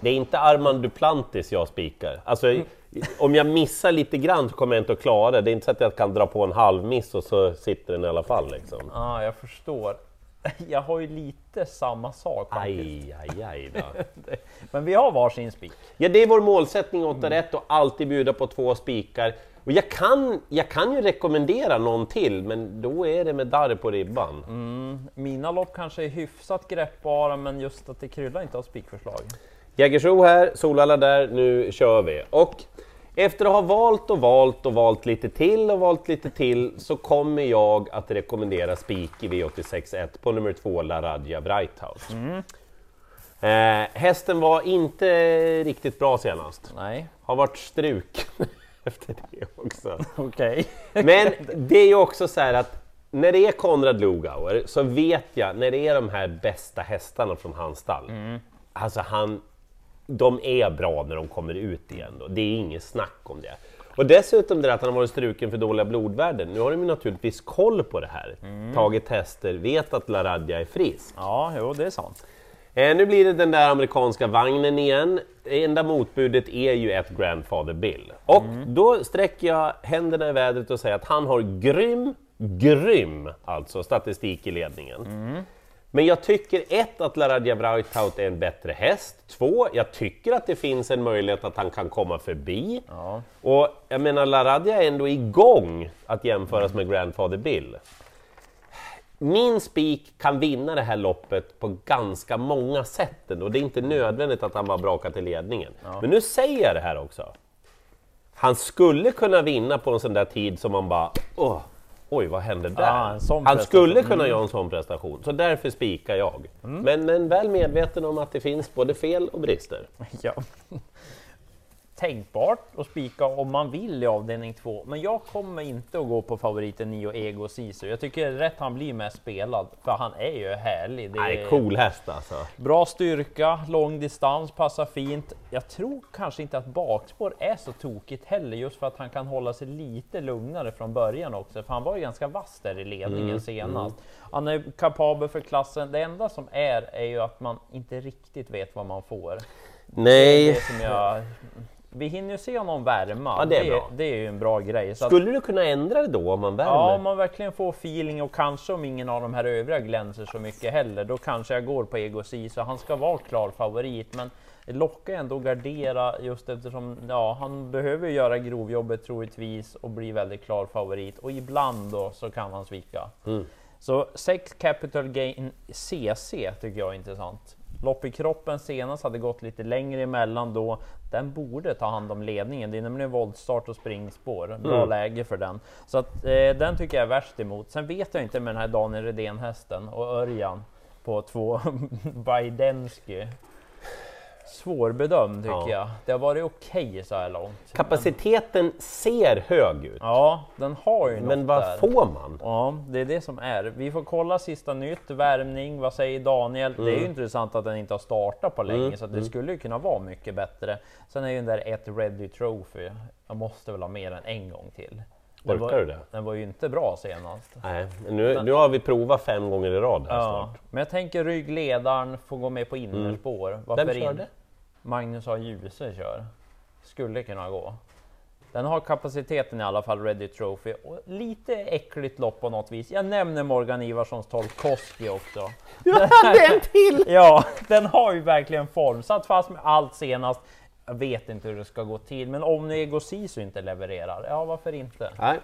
det är inte Armand Duplantis jag spikar. Alltså, om jag missar lite grann så kommer jag inte att klara det. Det är inte så att jag kan dra på en halv miss och så sitter den i alla fall. Liksom. Ja, jag förstår. Jag har ju lite samma sak faktiskt. Aj, aj, aj då. Men vi har varsin spik. Ja, det är vår målsättning 8 rätt och alltid bjuda på två spikar. Och jag kan, jag kan ju rekommendera någon till, men då är det med darr på ribban. Mina lopp kanske är hyfsat greppbara, men just att det kryllar inte av spikförslag. Jägersro här, Solvalla där, nu kör vi! Och efter att ha valt och valt och valt lite till och valt lite till så kommer jag att rekommendera spik i V86.1 på nummer två, Laradja Breithouse. Eh, hästen var inte riktigt bra senast. Nej, Har varit struk efter det också. okej. Men det är ju också så här att när det är Konrad Lugauer så vet jag, när det är de här bästa hästarna från hans stall, alltså han, de är bra när de kommer ut igen då. Det är inget snack om det. Och dessutom det att han har varit struken för dåliga blodvärden. Nu har de ju naturligtvis koll på det här. Tagit tester, vet att Laradja är frisk. Ja, jo, det är sant. Eh, nu blir det den där amerikanska vagnen igen. Enda motbudet är ju ett Grandfather Bill. Och då sträcker jag händerna i vädret och säger att han har grym, grym alltså statistik i ledningen. Men jag tycker ett, att Laradja Breithout är en bättre häst. Två, jag tycker att det finns en möjlighet att han kan komma förbi. Ja. Och jag menar, Laradja är ändå igång att jämföras med Grandfather Bill. Min spik kan vinna det här loppet på ganska många sätt och det är inte nödvändigt att han bara brakar till ledningen. Men nu säger jag det här också. Han skulle kunna vinna på en sån där tid som man bara Åh, Oj, vad hände där? Sån han skulle kunna göra en sån prestation, så därför spikar jag. Men, men väl medveten om att det finns både fel och brister. Ja. Tänkbart att spika om man vill i avdelning två, men jag kommer inte att gå på favoriten Nio Ego Sisu. Jag tycker det är rätt han blir mest spelad, för han är ju härlig. Det Nej, är cool häst alltså. Bra styrka, lång distans, passar fint. Jag tror kanske inte att bakspår är så tokigt heller, just för att han kan hålla sig lite lugnare från början också, för han var ju ganska vass där i ledningen senast. Han är kapabel för klassen. Det enda som är, är ju att man inte riktigt vet vad man får. Det är Nej, det som jag... Vi hinner ju se honom värma. Ja, det är bra. det är ju en bra grej. Så att, skulle du kunna ändra det då om man värmer? ja, om man verkligen får feeling och kanske om ingen av de här övriga glänser så mycket heller, då kanske jag går på Ego så han ska vara klar favorit. Men det lockar ändå att gardera just eftersom ja, han behöver göra grovjobbet troligtvis och bli väldigt klar favorit. Och ibland då så kan han svika. Så 6 capital gain CC tycker jag är intressant. Lopp i kroppen senast hade gått lite längre emellan då. Den borde ta hand om ledningen. Det är nämligen voltstart och springspår. Bra läge för den. Så att, eh, den tycker jag är värst emot. Sen vet jag inte med den här Daniel Redén hästen och Örjan på två Bajdensky. Svårbedömd tycker Ja. jag. Det har varit okej så här långt. Kapaciteten ser hög ut, Ja, den har ju men något vad där. får man? Ja, det är det som är. Vi får kolla sista nytt, värmning, vad säger Daniel? Det är Mm. ju intressant att den inte har startat på länge, så att det skulle ju kunna vara mycket bättre. Sen är ju den där ett ready trophy, jag måste väl ha mer än en gång till. Den Orkar var, du det? Den var ju inte bra senast. Nej, men nu, nu har vi provat fem gånger i rad här Ja, snart. men jag tänker ryggledaren får gå med på innerspår. Varför Mm. Vem körde? Magnus A. Djuse kör. Skulle kunna gå. Den har kapaciteten i alla fall, Ready Trophy. Och lite äckligt lopp på något vis. Jag nämner Morgan Ivarssons 12 Koski också. Du hade en till! Ja, den har ju verkligen form. Satt fast med allt senast. Jag vet inte hur det ska gå till, men om Ego Sisu inte levererar, ja varför inte? Nej.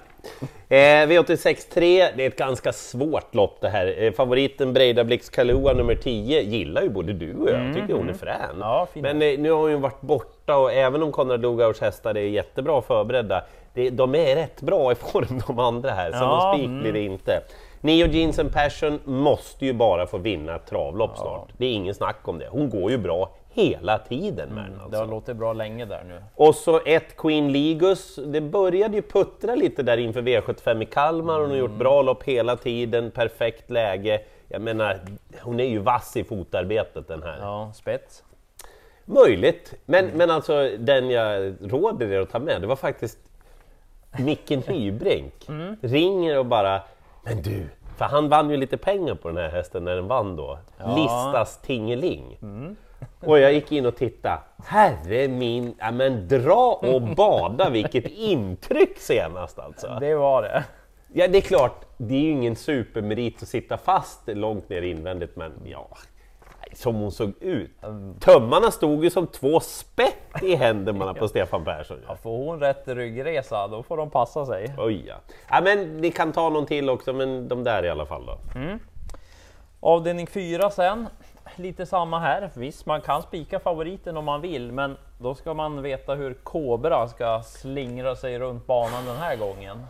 Eh, V86.3, det är ett ganska svårt lopp det här. Eh, favoriten Breida Blix Kalua nummer 10 gillar ju både du och jag, tycker hon är frän. Mm, Ja, fin. Men eh, nu har hon ju varit borta och även om Konrad Lugauers hästar är jättebra förberedda, det, de är rätt bra i form de andra här, så Ja, någon spik mm. blir det inte. Neo Jeans and Passion måste ju bara få vinna ett travlopp snart. Det är ingen snack om det. Hon går ju bra hela tiden med den Det alltså. har låtit bra länge där nu. Och så ett Queen Ligus. Det började ju puttra lite där inför V75 i Kalmar. Hon har gjort bra lopp hela tiden, perfekt läge. Jag menar, hon är ju vass i fotarbetet den här. Ja, spets. Möjligt, men, men alltså den jag råder er att ta med, det var faktiskt Micke Nybrink. Ringer och bara, men du, för han vann ju lite pengar på den här hästen när den vann då. Listas Tingeling. Och jag gick in och tittade. Herre min, ja men dra och bada, vilket intryck senast alltså! Det var det. Ja, det är klart, det är ju ingen supermerit att sitta fast långt ner invändigt, men ja, som hon såg ut. Tömmarna stod ju som två spett i händerna på Stefan Persson. Ja, får hon rätt ryggresa, då får de passa sig. Oj ja. ja. men ni kan ta någon till också, men de där i alla fall då. Avdelning 4 sen, lite samma här. Visst, man kan spika favoriten om man vill, men då ska man veta hur Kobra ska slingra sig runt banan den här gången.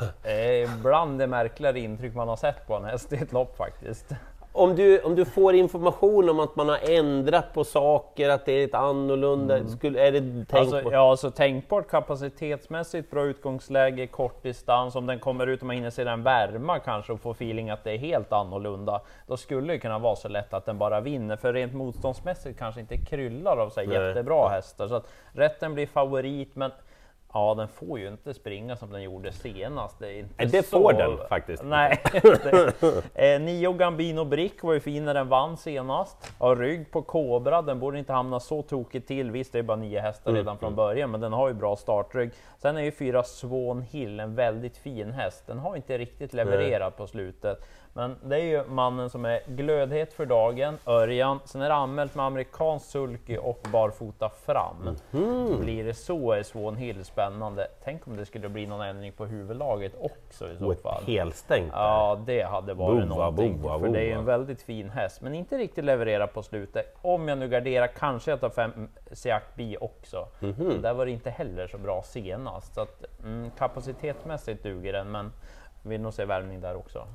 Det är bland det märkligare intryck man har sett på en häst i ett lopp faktiskt. Om du, om du får information om att man har ändrat på saker, att det är ett annorlunda, skulle, är det tänkt Alltså, ja, så tänkbart kapacitetsmässigt bra utgångsläge, kort distans. Om den kommer ut och man hinner se den värma kanske och får feeling att det är helt annorlunda. Då skulle det kunna vara så lätt att den bara vinner. För rent motståndsmässigt kanske inte kryllar av sig jättebra hästar. Så att rätten blir favorit, men Ja, den får ju inte springa som den gjorde senast. Det, är inte Nej, det så... får den faktiskt. Nej. eh, Nio Gambino Brick var ju fin när den vann senast. Har rygg på Cobra, den borde inte hamna så tokigt till. Visst, det är bara nio hästar Mm, redan från början, men den har ju bra startrygg. Sen är ju fyra Swan Hill en väldigt fin häst. Den har inte riktigt levererat på slutet. Men det är ju mannen som är glödhet för dagen, Örjan. Sen är det anmält med amerikansk sulky och barfota fram. Blir det så är Swan Hill spännande. Tänk om det skulle bli någon ändring på huvudlaget också i så Och fall. helstängt där. Ja, det hade varit Boa, någonting. boa, för det är ju boa. en väldigt fin häst, men inte riktigt levererat på slutet. Om jag nu garderar kanske jag tar fem Siak Bi också. Mhm. Där var det inte heller så bra senast. Så att, mm, kapacitetsmässigt duger den, men vill nog se värmning där också.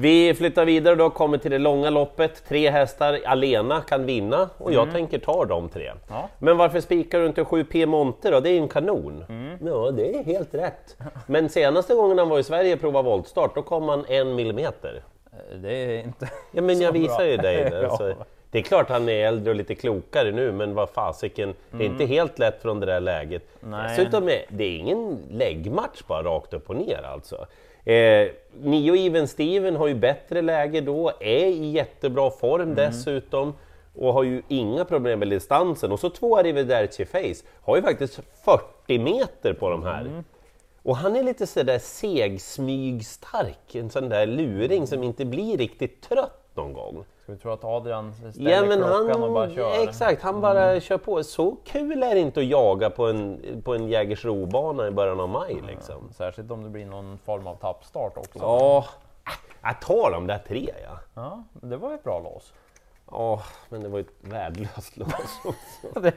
Vi flyttar vidare då, kommer till det långa loppet. Tre hästar alena kan vinna och jag tänker ta de tre. Mm. Ja. Men varför spikar du inte 7 Piemonte då? Det är ju en kanon. Mm. Ja, det är helt rätt. Men senaste gången han var i Sverige och provade voltstart, då kom han en millimeter. Eh, Det är inte Ja, men jag visar bra. ju dig det. Alltså, det är klart han är äldre och lite klokare nu, men vad fasiken, det är inte helt lätt från det där läget. Mm. Nej. Dessutom är det är ingen läggmatch bara rakt upp och ner alltså. Eh, Nio Even Steven har ju bättre läge då, är i jättebra form Mm. dessutom och har ju inga problem med distansen. Och så två Arrivederci Face har ju faktiskt 40 meter på de här. Mm. Och han är lite sådär segsmygstark, en sån där luring som inte blir riktigt trött någon gång. Ska vi tro att Adrian ställer Ja men klockan och han, bara kör? exakt, han bara kör på. Så kul är det inte att jaga på en, på en Jägersro-bana i början av maj liksom. Särskilt om det blir någon form av tappstart också. Ja, jag tar de där tre ja. Ja, det var ett bra lås. Ja, men det var ett värdelöst lås. Det-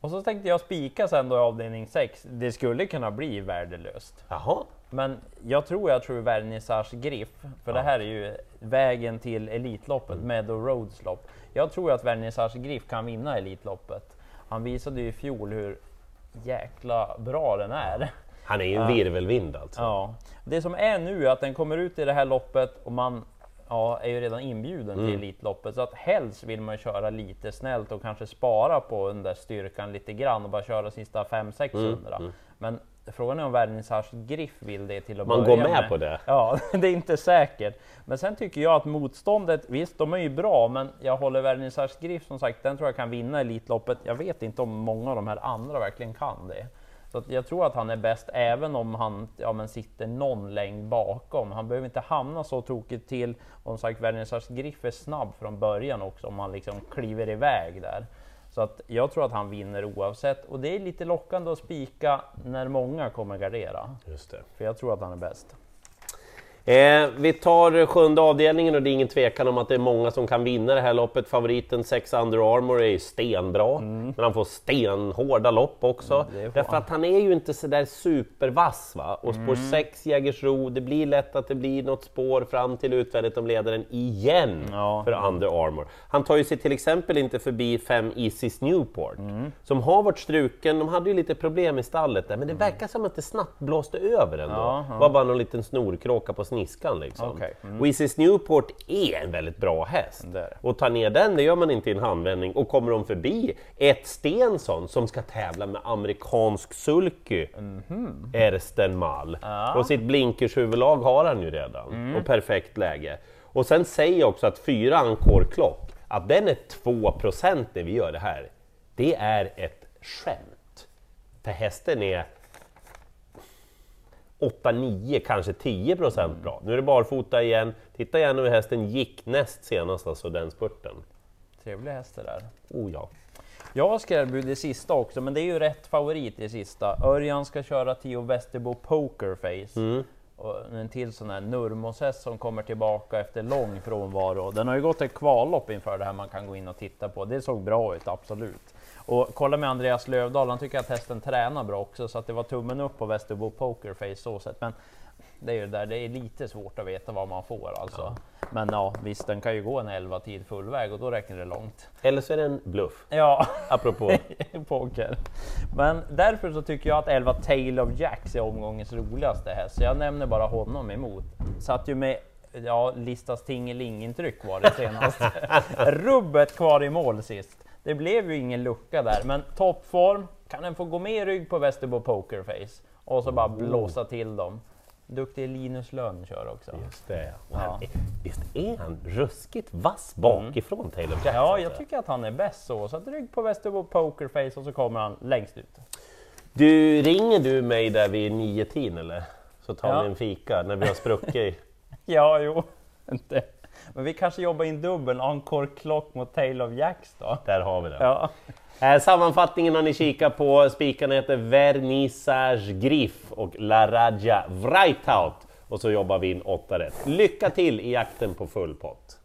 Och så tänkte jag spika sen då i avdelning 6. Det skulle kunna bli värdelöst. Jaha, Men jag tror jag tror Vernissage Griff, för det här är ju vägen till Elitloppet, Mm. Meadow Roads lopp. Jag tror att Vernissage Griff kan vinna Elitloppet. Han visade ju i fjol hur jäkla bra den är. han är ju en virvelvind alltså. Ja. Det som är nu är att den kommer ut i det här loppet och man ja, är ju redan inbjuden Mm. till Elitloppet. Så att helst vill man köra lite snällt och kanske spara på den där styrkan lite grann och bara köra sista 500-600. Mm, Men frågan är om Vernissage Griff vill det till att Man börja går med på det. Ja, det är inte säkert. Men sen tycker jag att motståndet, visst de är ju bra, men jag håller Vernissage Griff som sagt, den tror jag kan vinna Elitloppet. Jag vet inte om många av de här andra verkligen kan det. Så jag tror att han är bäst även om han ja, men sitter någon längd bakom. Han behöver inte hamna så tokigt till. Och som sagt, Vernissage Griff är snabb från början också om han liksom kliver iväg där. Så att jag tror att han vinner oavsett. Och det är lite lockande att spika när många kommer gardera. Just det. För jag tror att han är bäst. Eh, vi tar sjunde avdelningen och det är ingen tvekan om att det är många som kan vinna det här loppet. Favoriten 6 Under Armour är ju stenbra, men han får stenhårda lopp också. Mm, det Därför att han är ju inte sådär supervass. Va? Och Mm. spår 6 Jägersro, det blir lätt att det blir något spår fram till utvändigt om ledaren igen Ja. för Under Armour. Han tar ju sig till exempel inte förbi 5 Easys Newport, Mm. som har varit struken. De hade ju lite problem i stallet där, men det verkar som att det snabbt blåste över ändå. Mm. Ja, ja. var bara någon liten snorkråka på sniskan liksom. Okej, mm. Isis Newport är en väldigt bra häst. Det är det. Och ta ner den, det gör man inte i en handvändning. Och kommer de förbi ett Stensson som ska tävla med amerikansk sulky, Ersten Mall. Mm. Och sitt blinkershuvudlag har han ju redan, och perfekt läge. Och sen säger jag också att fyra Encore Klock, Att den är 2% när vi gör det här, det är ett skämt. För hästen är 8, 9, kanske 10 procent bra. Nu är det barfota igen. Titta igen hur hästen gick näst senast, alltså den spurten. Trevlig häst det där. Oh ja. Jag har skrällbud i sista också, men det är ju rätt favorit i sista. Örjan ska köra Tio Västerbo Pokerface. Mm. Och en till sån här Nurmos-häst som kommer tillbaka efter lång frånvaro. Den har ju gått ett kvallopp inför det här man kan gå in och titta på. Det såg bra ut, absolut. Och kolla med Andreas Lövdahl, han tycker att hästen tränar bra också, så att det var tummen upp på Västerbo Pokerface så sett. Men det är ju där, det är lite svårt att veta vad man får alltså. Men ja, visst, den kan ju gå en 11 tid fullväg och då räcker det långt. Eller så är det en bluff, Ja, apropå. poker. Men därför så tycker jag att 11 Tail of Jacks är omgångens roligaste häst, så jag nämner bara honom emot. Satt ju med ja, listas tingeling-intryck var det senast. Rubbet kvar i mål sist. Det blev ju ingen lucka där, men toppform. Kan den få gå med i rygg på Västerbo Pokerface och så bara blåsa till dem. Duktig Linus Lönn kör också. Just det. Ja. han visst är han ruskigt vass bakifrån Taylor Jackson? Ja, jag tycker att han är bäst så. Så att rygg på Västerbo Pokerface och så kommer han längst ut. Du, ringer du mig där vid nio tiden eller? Så tar Ja. vi en fika när vi har spruckit. Ja, jo. Inte. Men vi kanske jobbar in dubbel Encore Clock mot Tail of Jacks då. Där har vi det. Ja. Eh, Sammanfattningen har ni kikat på. Spikarna heter Vernissage Griff och La Raja Vrajtaut. Och så jobbar vi in åtta rätt. Lycka till i jakten på full pott!